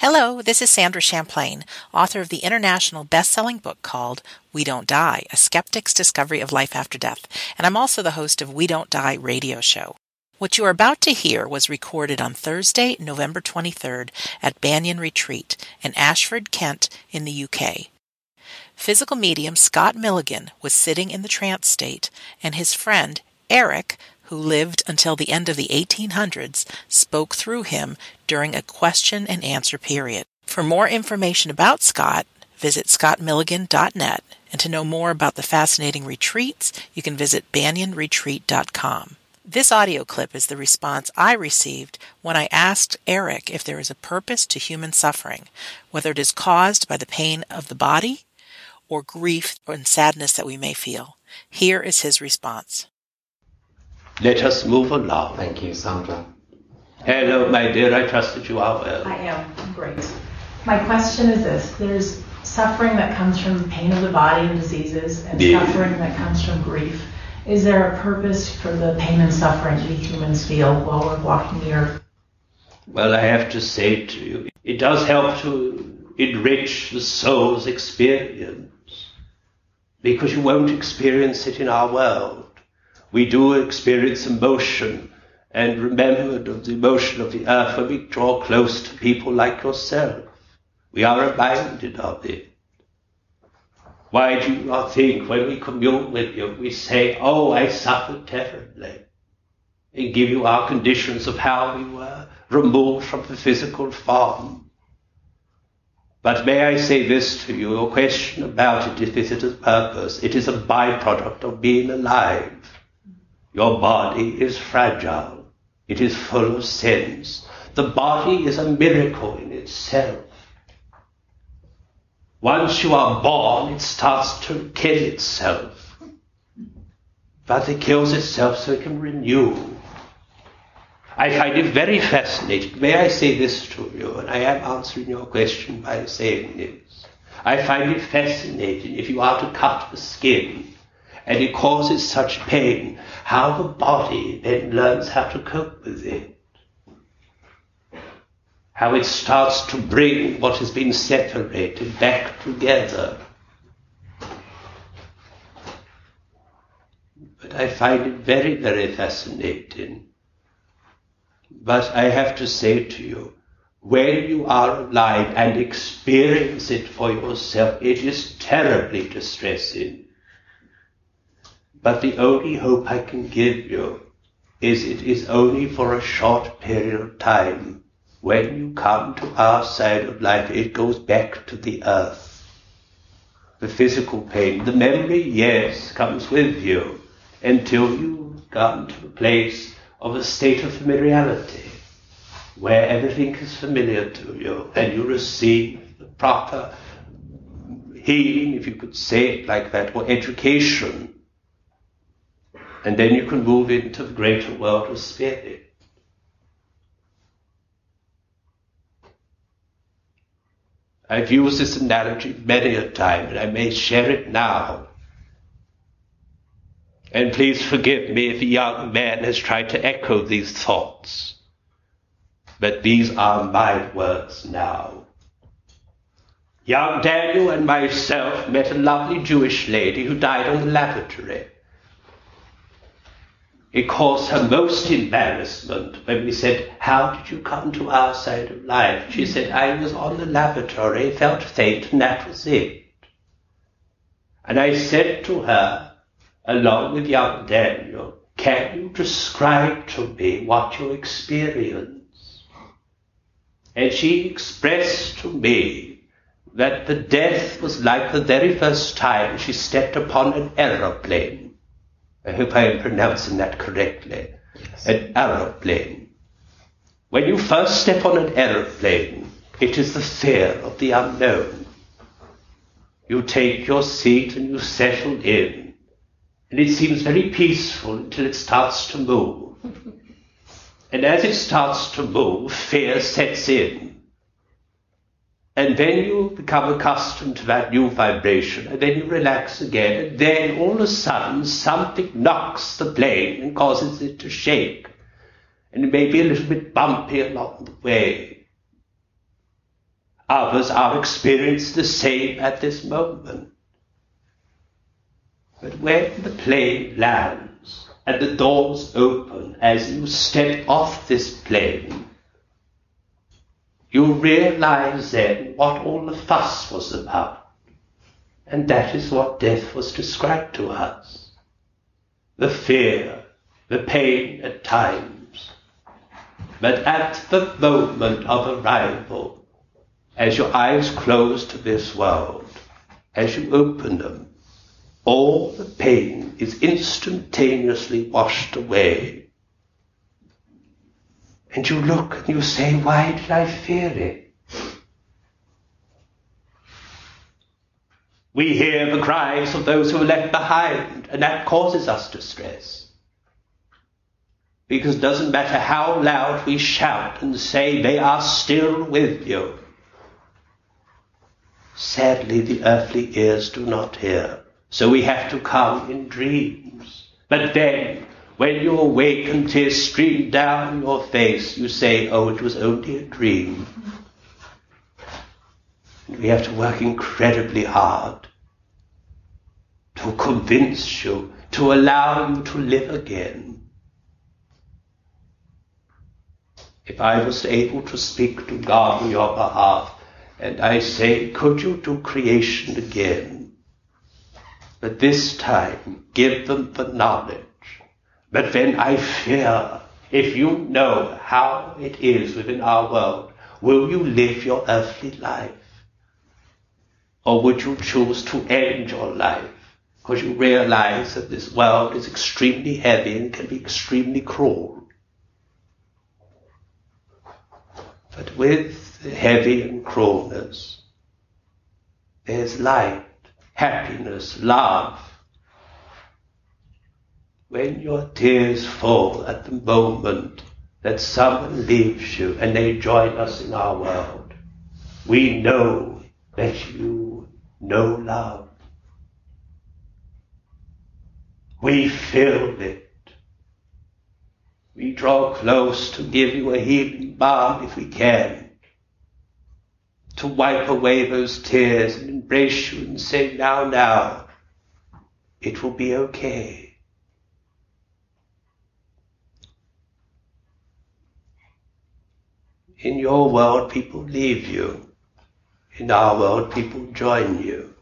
Hello, this is Sandra Champlain, author of the international best-selling book called We Don't Die: A Skeptic's Discovery of Life After Death, and I'm also the host of We Don't Die radio show. What you are about to hear was recorded on Thursday, November 23rd at Banyan Retreat in Ashford, Kent, in the UK. Physical medium Scott Milligan was sitting in the trance state, and his friend, Eric, who lived until the end of the 1800s, spoke through him during a question and answer period. For more information about Scott, visit scottmilligan.net, and to know more about the fascinating retreats, you can visit banyanretreat.com. This audio clip is the response I received when I asked Eric if there is a purpose to human suffering, whether it is caused by the pain of the body or grief and sadness that we may feel. Here is his response. Let us move along. Thank you, Sandra. Hello, my dear. I trust that you are well. I am. I'm great. My question is this there's suffering that comes from pain of the body and diseases, and Yeah. suffering that comes from grief. Is there a purpose for the pain and suffering we humans feel while we're walking the earth? Well, I have to say to you, it does help to enrich the soul's experience because you won't experience it in our world. We do experience emotion and remembered of the emotion of the earth when we draw close to people like yourself. We are reminded of it. Why do you not think when we commune with you, we say, Oh, I suffered terribly, and give you our conditions of how we were removed from the physical form? But may I say this to you, your question about it, if it is a purpose, it is a byproduct of being alive. Your body is fragile. It is full of sins. The body is a miracle in itself. Once you are born, it starts to kill itself. But it kills itself so it can renew. I find it very fascinating. May I say this to you? And I am answering your question by saying this. I find it fascinating if you are to cut the skin and it causes such pain, how the body then learns how to cope with it. How it starts to bring what has been separated back together. But I find it very, very fascinating. But I have to say to you, when you are alive and experience it for yourself, it is terribly distressing. But the only hope I can give you is it is only for a short period of time. When you come to our side of life, it goes back to the earth. The physical pain, the memory, yes, comes with you until you've come to a place of a state of familiarity where everything is familiar to you and you receive the proper healing, if you could say it like that, or education and then you can move into the greater world of spirit. I've used this analogy many a time, and I may share it now. And please forgive me if a young man has tried to echo these thoughts. But these are my words now. Young Daniel and myself met a lovely Jewish lady who died on the lavatory. It caused her most embarrassment when we said, How did you come to our side of life? She mm-hmm. said, I was on the lavatory, felt faint, and that was it. And I said to her, along with young Daniel, Can you describe to me what you experience? And she expressed to me that the death was like the very first time she stepped upon an aeroplane. I hope I am pronouncing that correctly. Yes. An aeroplane. When you first step on an aeroplane, it is the fear of the unknown. You take your seat and you settle in, and it seems very peaceful until it starts to move. And as it starts to move, fear sets in. And then you become accustomed to that new vibration, and then you relax again, and then all of a sudden something knocks the plane and causes it to shake. And it may be a little bit bumpy along the way. Others are experiencing the same at this moment. But when the plane lands and the doors open as you step off this plane, you realize then what all the fuss was about. And that is what death was described to us. The fear, the pain at times. But at the moment of arrival, as your eyes close to this world, as you open them, all the pain is instantaneously washed away. And you look and you say, why did I fear it? We hear the cries of those who are left behind, and that causes us distress. Because it doesn't matter how loud we shout and say they are still with you. Sadly, the earthly ears do not hear. So we have to come in dreams. But then, when you awake and tears stream down your face, you say, oh, it was only a dream. And we have to work incredibly hard to convince you, to allow you to live again. If I was able to speak to God on your behalf, and I say, could you do creation again? But this time, give them the knowledge. But then I fear, if you know how it is within our world, will you live your earthly life? Or would you choose to end your life because you realize that this world is extremely heavy and can be extremely cruel? But with the heavy and cruelness, there's light happiness, love. When your tears fall at the moment that someone leaves you and they join us in our world, we know that you know love. We feel it. We draw close to give you a healing balm if we can to wipe away those tears and embrace you and say, now, now, it will be okay. In your world, people leave you. In our world, people join you.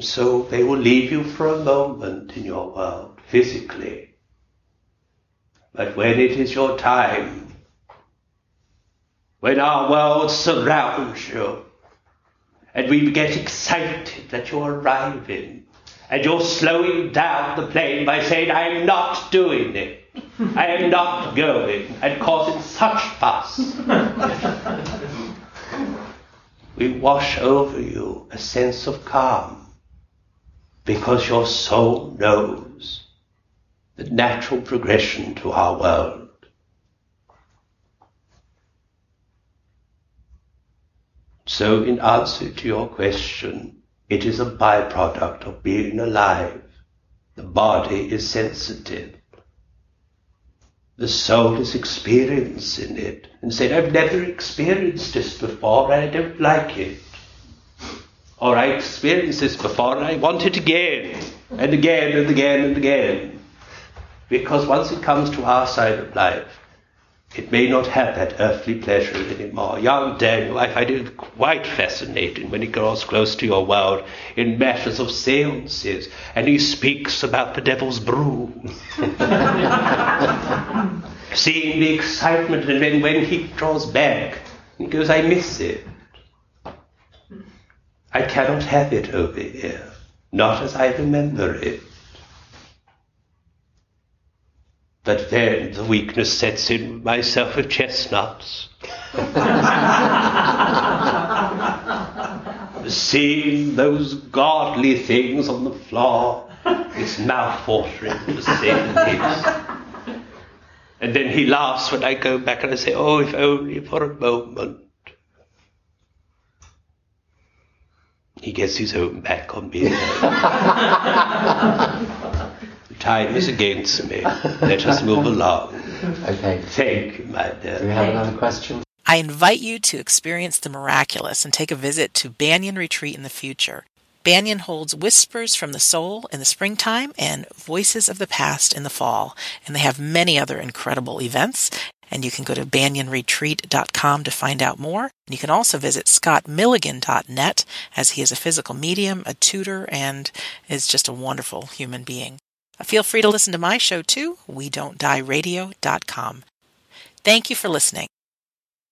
So they will leave you for a moment in your world, physically. But when it is your time when our world surrounds you and we get excited that you're arriving and you're slowing down the plane by saying, I am not doing it. I am not going and causing such fuss. we wash over you a sense of calm because your soul knows the natural progression to our world. So in answer to your question, it is a byproduct of being alive. The body is sensitive. The soul is experiencing it and saying, I've never experienced this before and I don't like it. Or I experienced this before and I want it again and again and again and again. Because once it comes to our side of life, it may not have that earthly pleasure anymore. Young Daniel, I find it quite fascinating when he grows close to your world in matters of seances and he speaks about the devil's brew. Seeing the excitement and then when he draws back, he goes, I miss it. I cannot have it over here, not as I remember it. But then the weakness sets in myself with chestnuts. Seeing those godly things on the floor, it's mouth-watering to least. And then he laughs when I go back and I say, oh, if only for a moment. He gets his own back on me. Time is against me. Let us move along. Okay. Thank you, my dear. Do we have another question? I invite you to experience the miraculous and take a visit to Banyan Retreat in the future. Banyan holds Whispers from the Soul in the springtime and Voices of the Past in the fall, and they have many other incredible events. And you can go to banyanretreat.com to find out more. You can also visit scottmilligan.net as he is a physical medium, a tutor, and is just a wonderful human being. Uh, feel free to listen to my show too, we don't die radio.com. Thank you for listening.